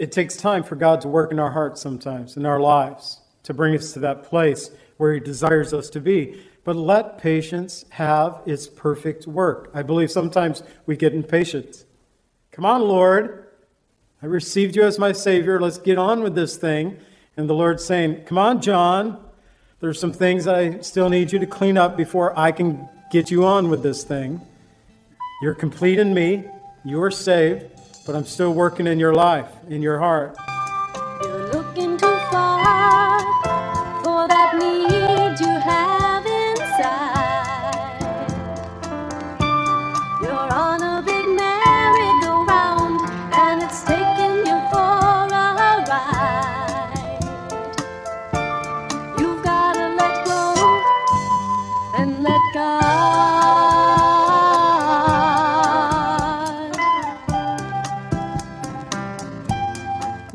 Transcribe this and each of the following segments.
It takes time for God to work in our hearts sometimes, in our lives, to bring us to that place where He desires us to be. But let patience have its perfect work. I believe sometimes we get impatient. Come on, Lord. I received you as my Savior. Let's get on with this thing. And the Lord's saying, Come on, John. There's some things I still need you to clean up before I can get you on with this thing. You're complete in me. You are saved but I'm still working in your life, in your heart.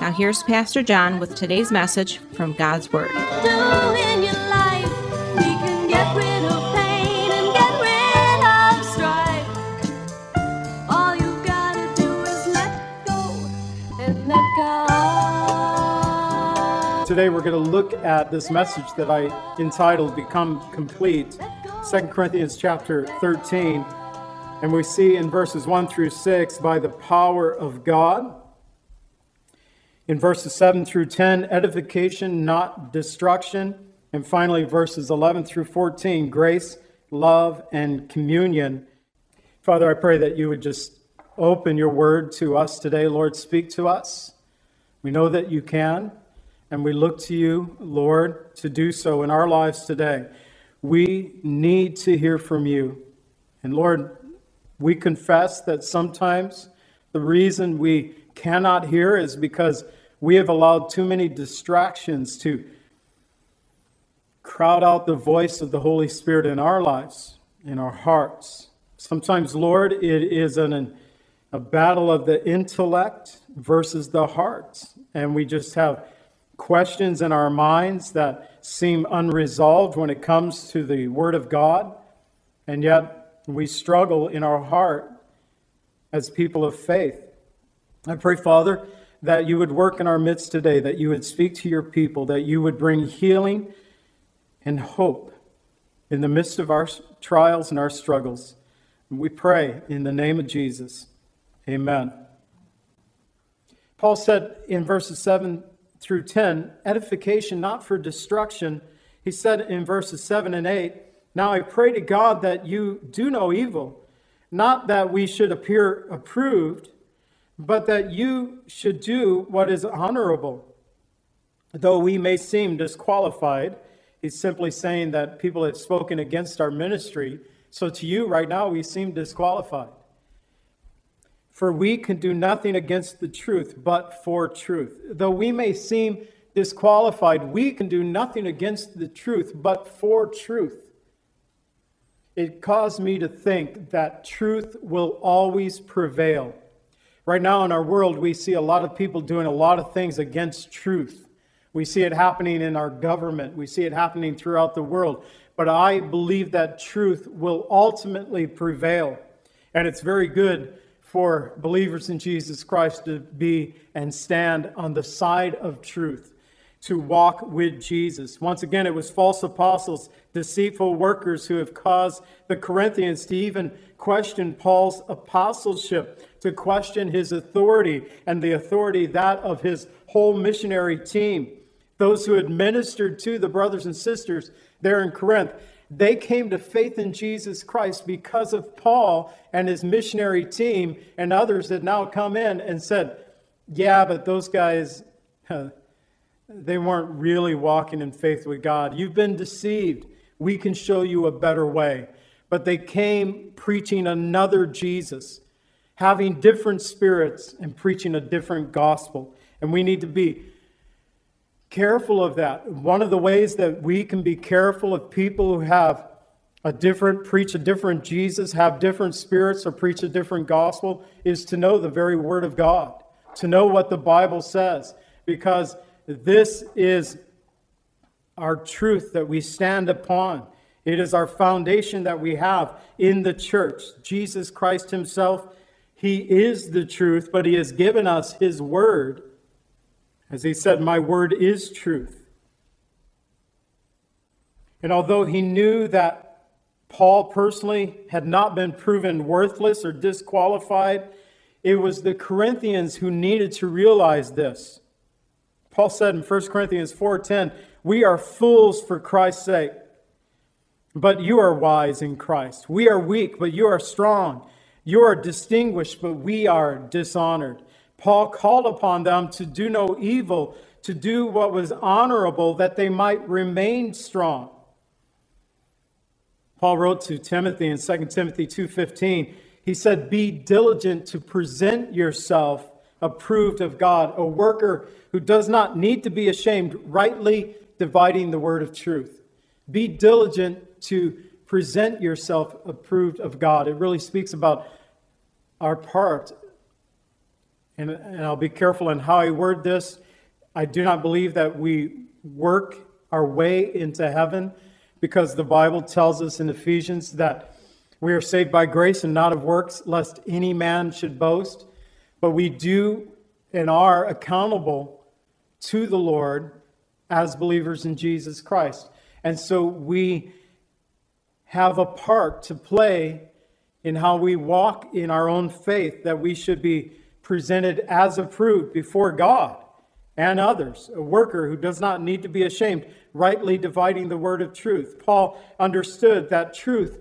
Now, here's Pastor John with today's message from God's Word. do in your life. We can get rid of pain and get rid of strife. All you gotta do is let go and let God. Today we're going to look at this message that I entitled Become Complete, 2 Corinthians chapter 13. And we see in verses 1 through 6 by the power of God. In verses 7 through 10, edification, not destruction. And finally, verses 11 through 14, grace, love, and communion. Father, I pray that you would just open your word to us today. Lord, speak to us. We know that you can, and we look to you, Lord, to do so in our lives today. We need to hear from you. And Lord, we confess that sometimes the reason we cannot hear is because we have allowed too many distractions to crowd out the voice of the Holy Spirit in our lives, in our hearts. Sometimes, Lord, it is an, a battle of the intellect versus the heart. And we just have questions in our minds that seem unresolved when it comes to the Word of God. And yet, we struggle in our heart as people of faith. I pray, Father, that you would work in our midst today, that you would speak to your people, that you would bring healing and hope in the midst of our trials and our struggles. we pray in the name of Jesus. Amen. Paul said in verses 7 through 10, edification not for destruction. He said in verses 7 and 8, Now I pray to God that you do no evil, not that we should appear approved but that you should do what is honorable. Though we may seem disqualified, he's simply saying that people have spoken against our ministry. So to you right now, we seem disqualified. For we can do nothing against the truth, but for truth. Though we may seem disqualified, we can do nothing against the truth, but for truth. It caused me to think that truth will always prevail. Right now in our world, we see a lot of people doing a lot of things against truth. We see it happening in our government, we see it happening throughout the world. But I believe that truth will ultimately prevail. And it's very good for believers in Jesus Christ to be and stand on the side of truth to walk with Jesus. Once again, it was false apostles, deceitful workers who have caused the Corinthians to even question Paul's apostleship, to question his authority and the authority that of his whole missionary team. Those who had ministered to the brothers and sisters there in Corinth, they came to faith in Jesus Christ because of Paul and his missionary team, and others had now come in and said, Yeah, but those guys, they weren't really walking in faith with God. You've been deceived. We can show you a better way. But they came preaching another Jesus, having different spirits and preaching a different gospel. And we need to be careful of that. One of the ways that we can be careful of people who have a different, preach a different Jesus, have different spirits, or preach a different gospel is to know the very word of God, to know what the Bible says, because this is our truth that we stand upon. It is our foundation that we have in the church. Jesus Christ Himself, He is the truth, but He has given us His word. As He said, My word is truth. And although He knew that Paul personally had not been proven worthless or disqualified, it was the Corinthians who needed to realize this. Paul said in 1 Corinthians 4:10, "We are fools for Christ's sake, but you are wise in Christ. We are weak, but you are strong. You are distinguished, but we are dishonored." Paul called upon them to do no evil, to do what was honorable, that they might remain strong. Paul wrote to Timothy in 2 Timothy 2:15, he said, "Be diligent to present yourself approved of God, a worker who does not need to be ashamed, rightly dividing the word of truth. Be diligent to present yourself approved of God. It really speaks about our part. And, and I'll be careful in how I word this. I do not believe that we work our way into heaven because the Bible tells us in Ephesians that we are saved by grace and not of works, lest any man should boast. But we do and are accountable to the Lord as believers in Jesus Christ. And so we have a part to play in how we walk in our own faith, that we should be presented as approved before God and others, a worker who does not need to be ashamed, rightly dividing the word of truth. Paul understood that truth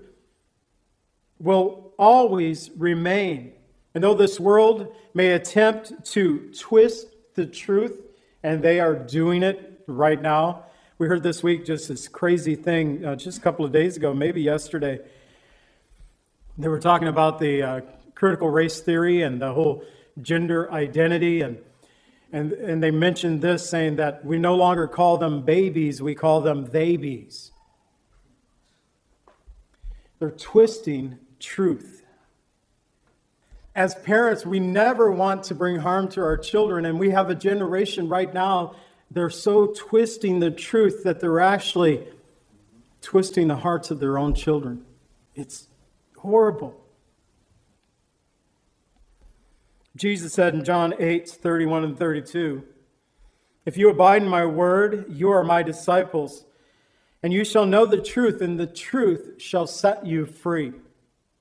will always remain. And though this world may attempt to twist the truth, and they are doing it right now, we heard this week just this crazy thing uh, just a couple of days ago, maybe yesterday. They were talking about the uh, critical race theory and the whole gender identity and and, and they mentioned this saying that we no longer call them babies, we call them babies. They're twisting truth. As parents, we never want to bring harm to our children, and we have a generation right now, they're so twisting the truth that they're actually twisting the hearts of their own children. It's horrible. Jesus said in John 8 31 and 32, If you abide in my word, you are my disciples, and you shall know the truth, and the truth shall set you free.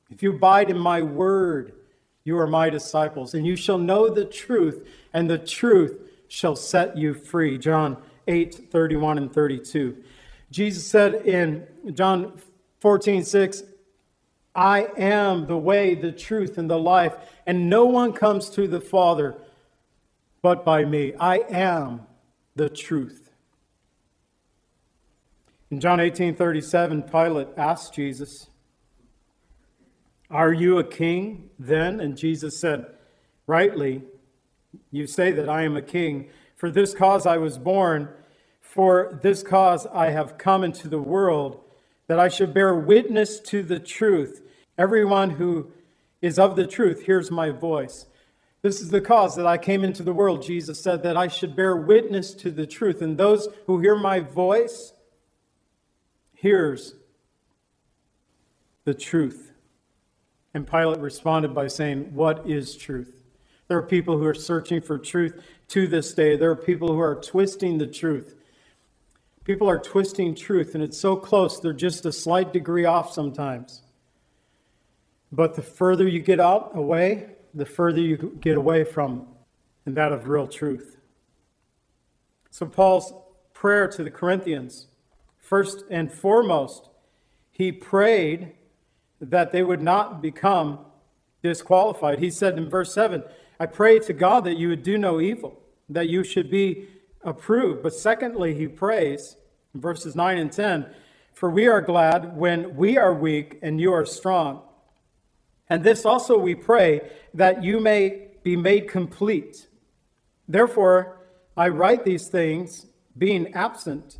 If you abide in my word, you are my disciples, and you shall know the truth, and the truth shall set you free. John 8 31 and 32. Jesus said in John 14 6, I am the way, the truth, and the life, and no one comes to the Father but by me. I am the truth. In John 18 37, Pilate asked Jesus, Are you a king then? And Jesus said, Rightly, you say that I am a king. For this cause I was born, for this cause I have come into the world, that I should bear witness to the truth. Everyone who is of the truth hears my voice. This is the cause that I came into the world, Jesus said, that I should bear witness to the truth. And those who hear my voice hears the truth. And Pilate responded by saying, What is truth? There are people who are searching for truth to this day. There are people who are twisting the truth. People are twisting truth, and it's so close, they're just a slight degree off sometimes. But the further you get out away, the further you get away from and that of real truth. So Paul's prayer to the Corinthians, first and foremost, he prayed that they would not become disqualified. He said in verse 7, I pray to God that you would do no evil, that you should be approved. But secondly, he prays verses 9 and 10, for we are glad when we are weak and you are strong. And this also we pray that you may be made complete. Therefore, I write these things being absent,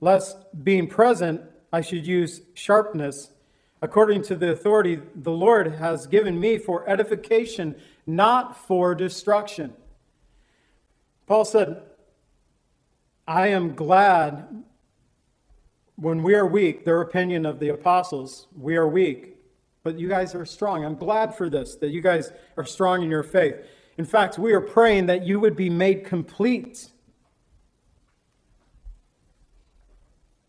lest being present I should use sharpness, according to the authority the Lord has given me for edification, not for destruction. Paul said, I am glad when we are weak, their opinion of the apostles, we are weak, but you guys are strong. I'm glad for this, that you guys are strong in your faith. In fact, we are praying that you would be made complete.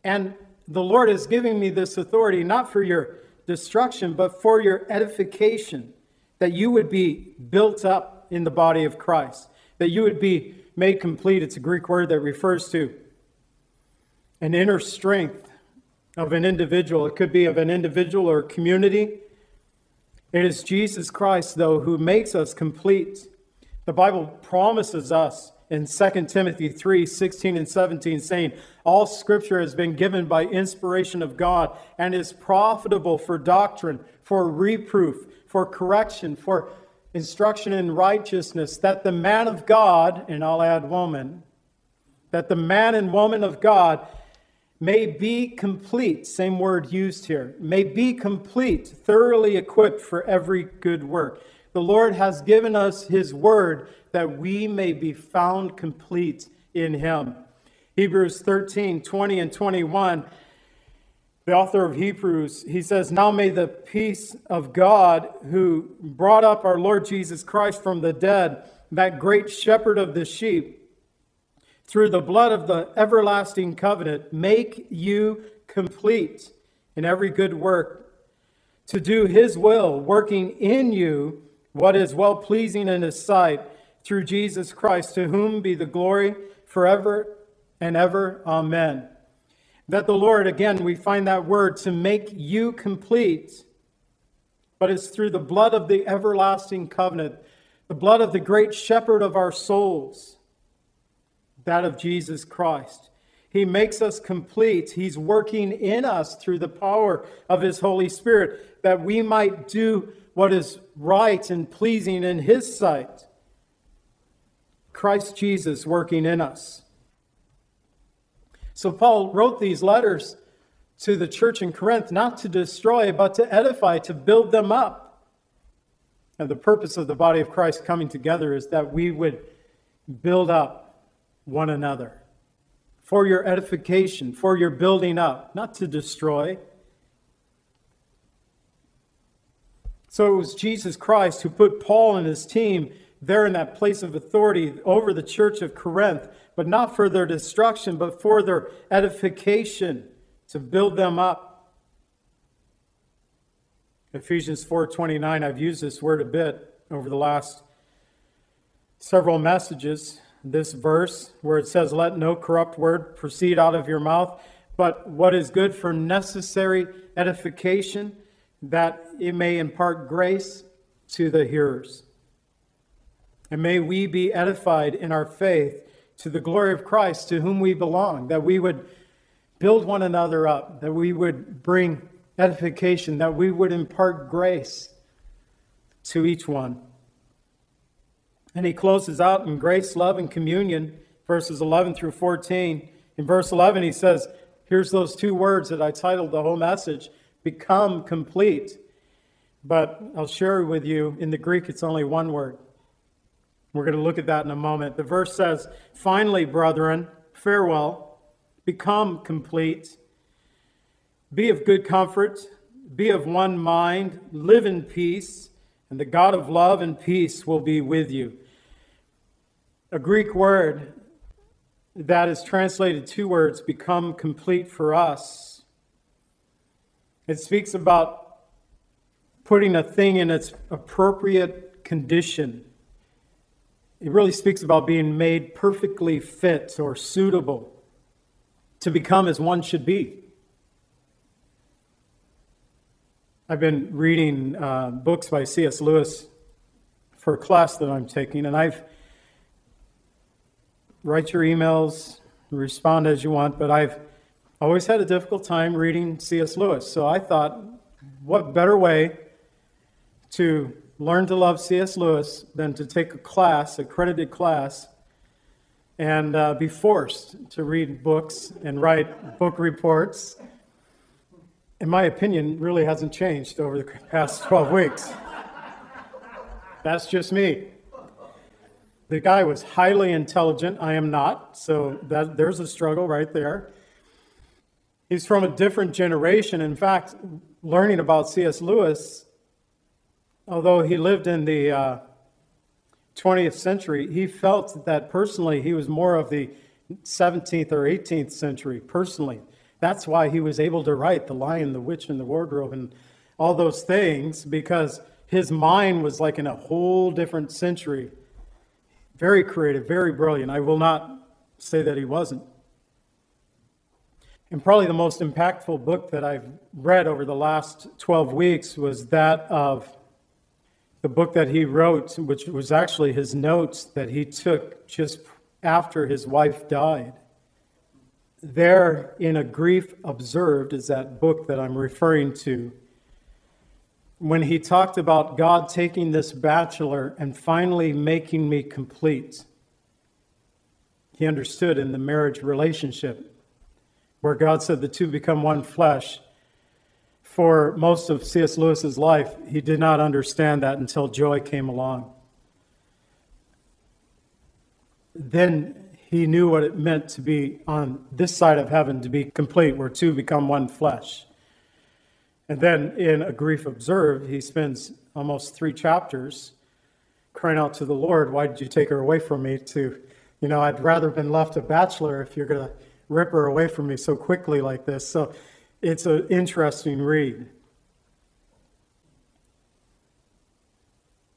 And the Lord is giving me this authority not for your destruction, but for your edification, that you would be built up in the body of Christ, that you would be made complete. It's a Greek word that refers to an inner strength of an individual. It could be of an individual or community. It is Jesus Christ, though, who makes us complete. The Bible promises us in 2 Timothy 3 16 and 17, saying, All scripture has been given by inspiration of God and is profitable for doctrine, for reproof, for correction, for instruction in righteousness, that the man of God, and I'll add woman, that the man and woman of God may be complete, same word used here, may be complete, thoroughly equipped for every good work. The Lord has given us his word that we may be found complete in him. Hebrews 13, 20 and 21. The author of Hebrews, he says, Now may the peace of God, who brought up our Lord Jesus Christ from the dead, that great shepherd of the sheep, through the blood of the everlasting covenant, make you complete in every good work, to do his will, working in you what is well pleasing in his sight, through Jesus Christ, to whom be the glory forever and ever. Amen. That the Lord, again, we find that word to make you complete, but it's through the blood of the everlasting covenant, the blood of the great shepherd of our souls that of Jesus Christ. He makes us complete. He's working in us through the power of His Holy Spirit that we might do what is right and pleasing in His sight. Christ Jesus working in us. So, Paul wrote these letters to the church in Corinth not to destroy, but to edify, to build them up. And the purpose of the body of Christ coming together is that we would build up one another for your edification, for your building up, not to destroy. So it was Jesus Christ who put Paul and his team there in that place of authority over the church of Corinth, but not for their destruction, but for their edification, to build them up. Ephesians 4:29 I've used this word a bit over the last several messages this verse where it says, Let no corrupt word proceed out of your mouth, but what is good for necessary edification, that it may impart grace to the hearers. And may we be edified in our faith to the glory of Christ, to whom we belong, that we would build one another up, that we would bring edification, that we would impart grace to each one. And he closes out in grace, love, and communion, verses 11 through 14. In verse 11, he says, Here's those two words that I titled the whole message become complete. But I'll share with you, in the Greek, it's only one word. We're going to look at that in a moment. The verse says, Finally, brethren, farewell, become complete, be of good comfort, be of one mind, live in peace, and the God of love and peace will be with you a Greek word that is translated two words, become complete for us. It speaks about putting a thing in its appropriate condition. It really speaks about being made perfectly fit or suitable to become as one should be. I've been reading uh, books by C.S. Lewis for a class that I'm taking, and I've write your emails, respond as you want, but I've always had a difficult time reading C.S. Lewis. So I thought, what better way to learn to love C.S. Lewis than to take a class, a credited class, and uh, be forced to read books and write book reports. In my opinion, really hasn't changed over the past 12 weeks. That's just me. The guy was highly intelligent. I am not, so that, there's a struggle right there. He's from a different generation. In fact, learning about C.S. Lewis, although he lived in the uh, 20th century, he felt that personally he was more of the 17th or 18th century, personally. That's why he was able to write The Lion, the Witch, and the Wardrobe and all those things, because his mind was like in a whole different century. Very creative, very brilliant. I will not say that he wasn't. And probably the most impactful book that I've read over the last 12 weeks was that of the book that he wrote, which was actually his notes that he took just after his wife died. There, in A Grief Observed, is that book that I'm referring to. When he talked about God taking this bachelor and finally making me complete, he understood in the marriage relationship where God said the two become one flesh. For most of C.S. Lewis's life, he did not understand that until Joy came along. Then he knew what it meant to be on this side of heaven, to be complete, where two become one flesh. And then in A Grief Observed, he spends almost three chapters crying out to the Lord, Why did you take her away from me? To, you know, I'd rather been left a bachelor if you're going to rip her away from me so quickly like this. So it's an interesting read.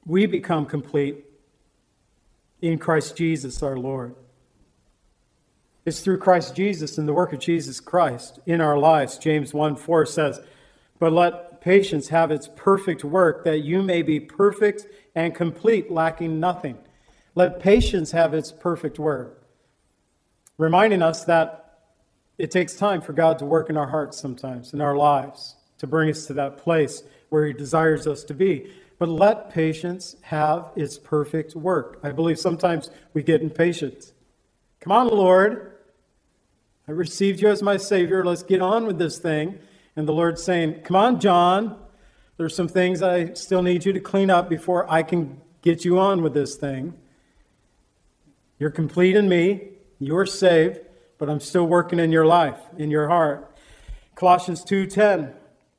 We become complete in Christ Jesus our Lord. It's through Christ Jesus and the work of Jesus Christ in our lives. James 1 4 says, But let patience have its perfect work, that you may be perfect and complete, lacking nothing. Let patience have its perfect work. Reminding us that it takes time for God to work in our hearts sometimes, in our lives, to bring us to that place where He desires us to be. But let patience have its perfect work. I believe sometimes we get impatient. Come on, Lord. I received you as my Savior. Let's get on with this thing. And the Lord's saying, Come on, John. There's some things I still need you to clean up before I can get you on with this thing. You're complete in me. You're saved but I'm still working in your life, in your heart. Colossians 2:10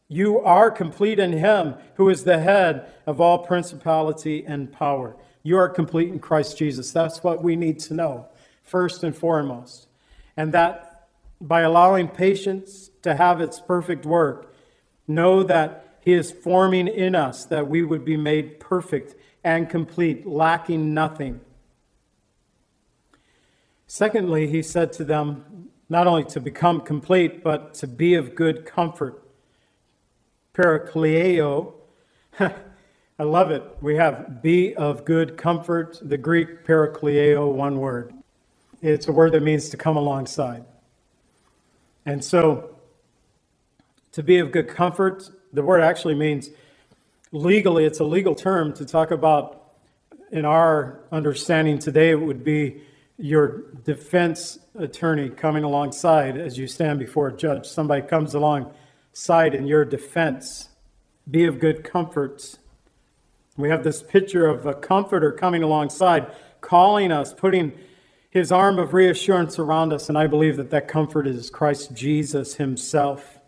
You are complete in him who is the head of all principality and power. You are complete in Christ Jesus. That's what we need to know first and foremost. And that by allowing patience to have its perfect work, know that he is forming in us that we would be made perfect and complete, lacking nothing. Secondly, he said to them, not only to become complete, but to be of good comfort. Parakleo. I love it. We have be of good comfort. The Greek parakleo, one word. It's a word that means to come alongside. And so, to be of good comfort, the word actually means legally, it's a legal term to talk about, in our understanding today, it would be your defense attorney coming alongside as you stand before a judge. Somebody comes alongside in your defense. Be of good comfort. We have this picture of a comforter coming alongside, calling us, putting his arm of reassurance around us, and I believe that that comfort is Christ Jesus himself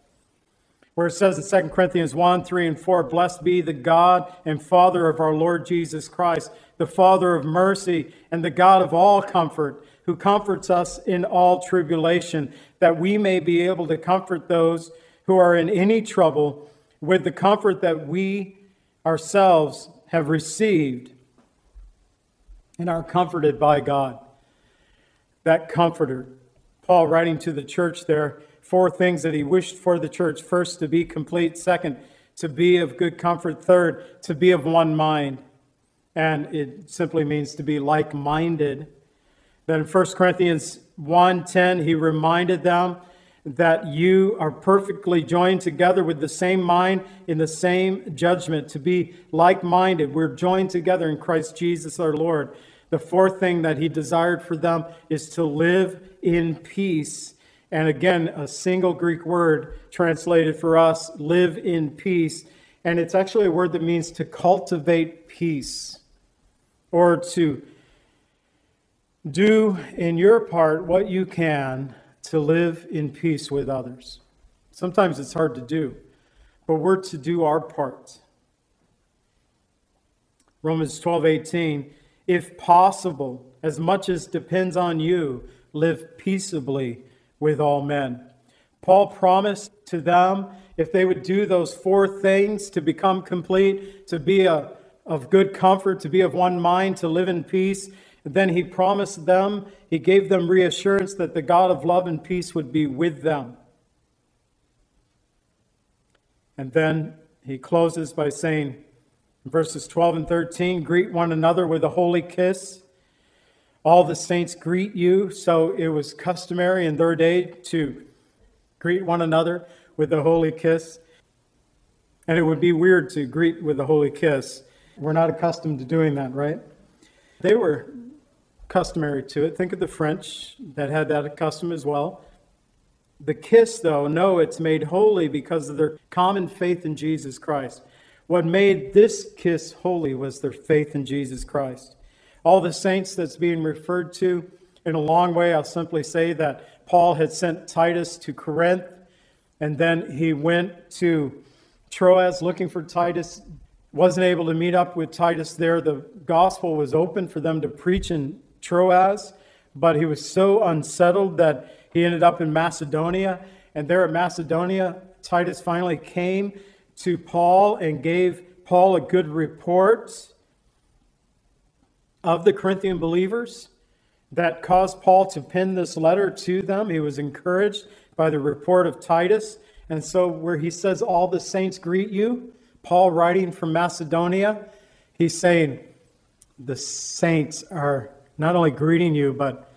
where it says in 2 Corinthians 1 3 and 4 Blessed be the God and Father of our Lord Jesus Christ, the Father of mercy and the God of all comfort, who comforts us in all tribulation, that we may be able to comfort those who are in any trouble with the comfort that we ourselves have received and are comforted by God. That comforter. Paul writing to the church there four things that he wished for the church first, to be complete, second, to be of good comfort, third, to be of one mind. And it simply means to be like minded. Then in 1 Corinthians 1:10, he reminded them that you are perfectly joined together with the same mind in the same judgment, to be like minded. We're joined together in Christ Jesus our Lord. The fourth thing that he desired for them is to live in peace. And again, a single Greek word translated for us, live in peace. And it's actually a word that means to cultivate peace or to do in your part what you can to live in peace with others. Sometimes it's hard to do, but we're to do our part. Romans 12, 18, if possible, as much as depends on you, live peaceably with all men. Paul promised to them if they would do those four things to become complete, to be a, of good comfort, to be of one mind, to live in peace, then he promised them, he gave them reassurance that the God of love and peace would be with them. And then he closes by saying, verses 12 and 13, greet one another with a holy kiss. All the saints greet you. So it was customary in their day to greet one another with a holy kiss. And it would be weird to greet with a holy kiss. We're not accustomed to doing that, right? They were customary to it. Think of the French that had that custom as well. The kiss, though, no, it's made holy because of their common faith in Jesus Christ. What made this kiss holy was their faith in Jesus Christ. All the saints that's being referred to, in a long way, I'll simply say that Paul had sent Titus to Corinth, and then he went to Troas looking for Titus, wasn't able to meet up with Titus there. The gospel was open for them to preach in Troas, but he was so unsettled that he ended up in Macedonia. And there at Macedonia, Titus finally came to Paul and gave Paul a good report of the Corinthian believers that caused Paul to pen this letter to them. He was encouraged by the report of Titus. And so, where he says, All the saints greet you, Paul writing from Macedonia, he's saying, The saints are not only greeting you, but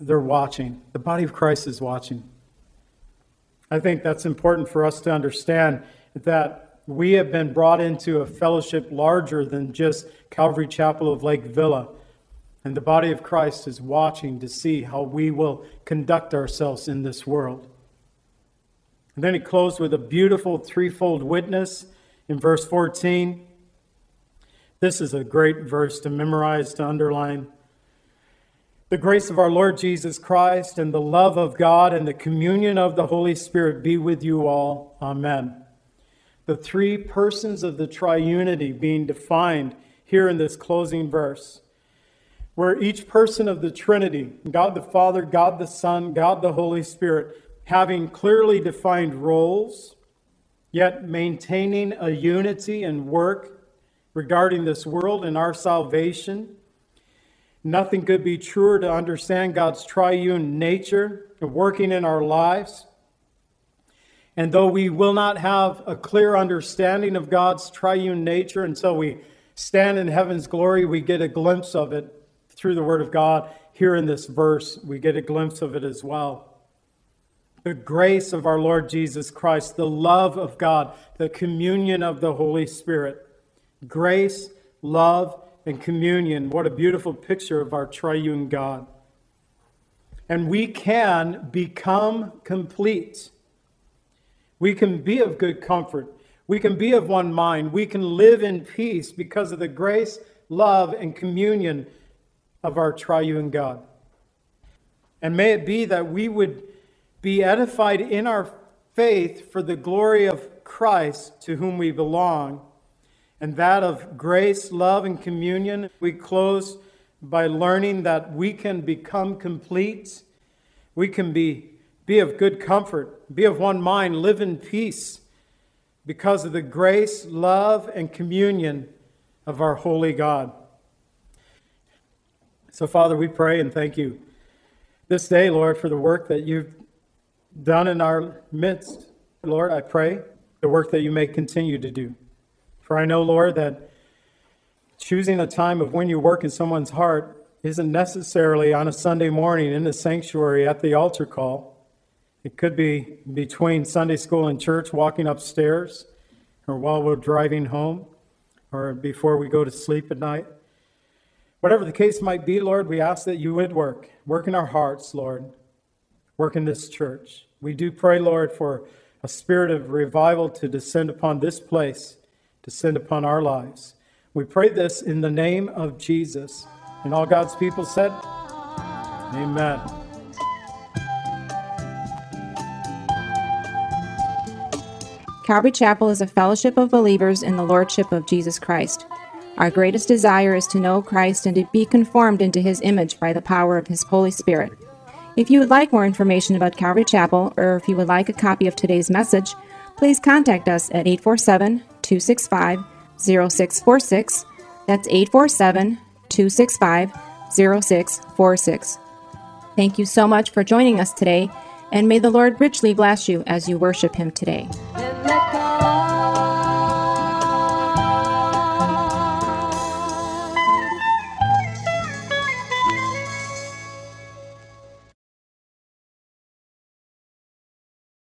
they're watching. The body of Christ is watching. I think that's important for us to understand that we have been brought into a fellowship larger than just Calvary Chapel of Lake Villa. And the body of Christ is watching to see how we will conduct ourselves in this world. And then he closed with a beautiful threefold witness in verse 14. This is a great verse to memorize, to underline. The grace of our Lord Jesus Christ and the love of God and the communion of the Holy Spirit be with you all. Amen. The three persons of the triunity being defined here in this closing verse, where each person of the Trinity, God the Father, God the Son, God the Holy Spirit, having clearly defined roles, yet maintaining a unity and work regarding this world and our salvation Nothing could be truer to understand God's triune nature working in our lives. And though we will not have a clear understanding of God's triune nature until we stand in heaven's glory, we get a glimpse of it through the Word of God. Here in this verse, we get a glimpse of it as well. The grace of our Lord Jesus Christ, the love of God, the communion of the Holy Spirit. Grace, love, and communion. What a beautiful picture of our triune God. And we can become complete. We can be of good comfort. We can be of one mind. We can live in peace because of the grace, love, and communion of our triune God. And may it be that we would be edified in our faith for the glory of Christ to whom we belong and that of grace, love, and communion. We close by learning that we can become complete. We can be, be of good comfort, be of one mind, live in peace because of the grace, love, and communion of our holy God. So, Father, we pray and thank you this day, Lord, for the work that you've done in our midst. Lord, I pray the work that you may continue to do. For I know, Lord, that choosing a time of when you work in someone's heart isn't necessarily on a Sunday morning in the sanctuary at the altar call. It could be between Sunday school and church, walking upstairs, or while we're driving home, or before we go to sleep at night. Whatever the case might be, Lord, we ask that you would work. Work in our hearts, Lord. Work in this church. We do pray, Lord, for a spirit of revival to descend upon this place, descend upon our lives. We pray this in the name of Jesus. And all God's people said, Amen. Calvary Chapel is a fellowship of believers in the Lordship of Jesus Christ. Our greatest desire is to know Christ and to be conformed into his image by the power of his Holy Spirit. If you would like more information about Calvary Chapel, or if you would like a copy of today's message, please contact us at 847 265 0646. That's 847 265 0646. Thank you so much for joining us today, and may the Lord richly bless you as you worship him today.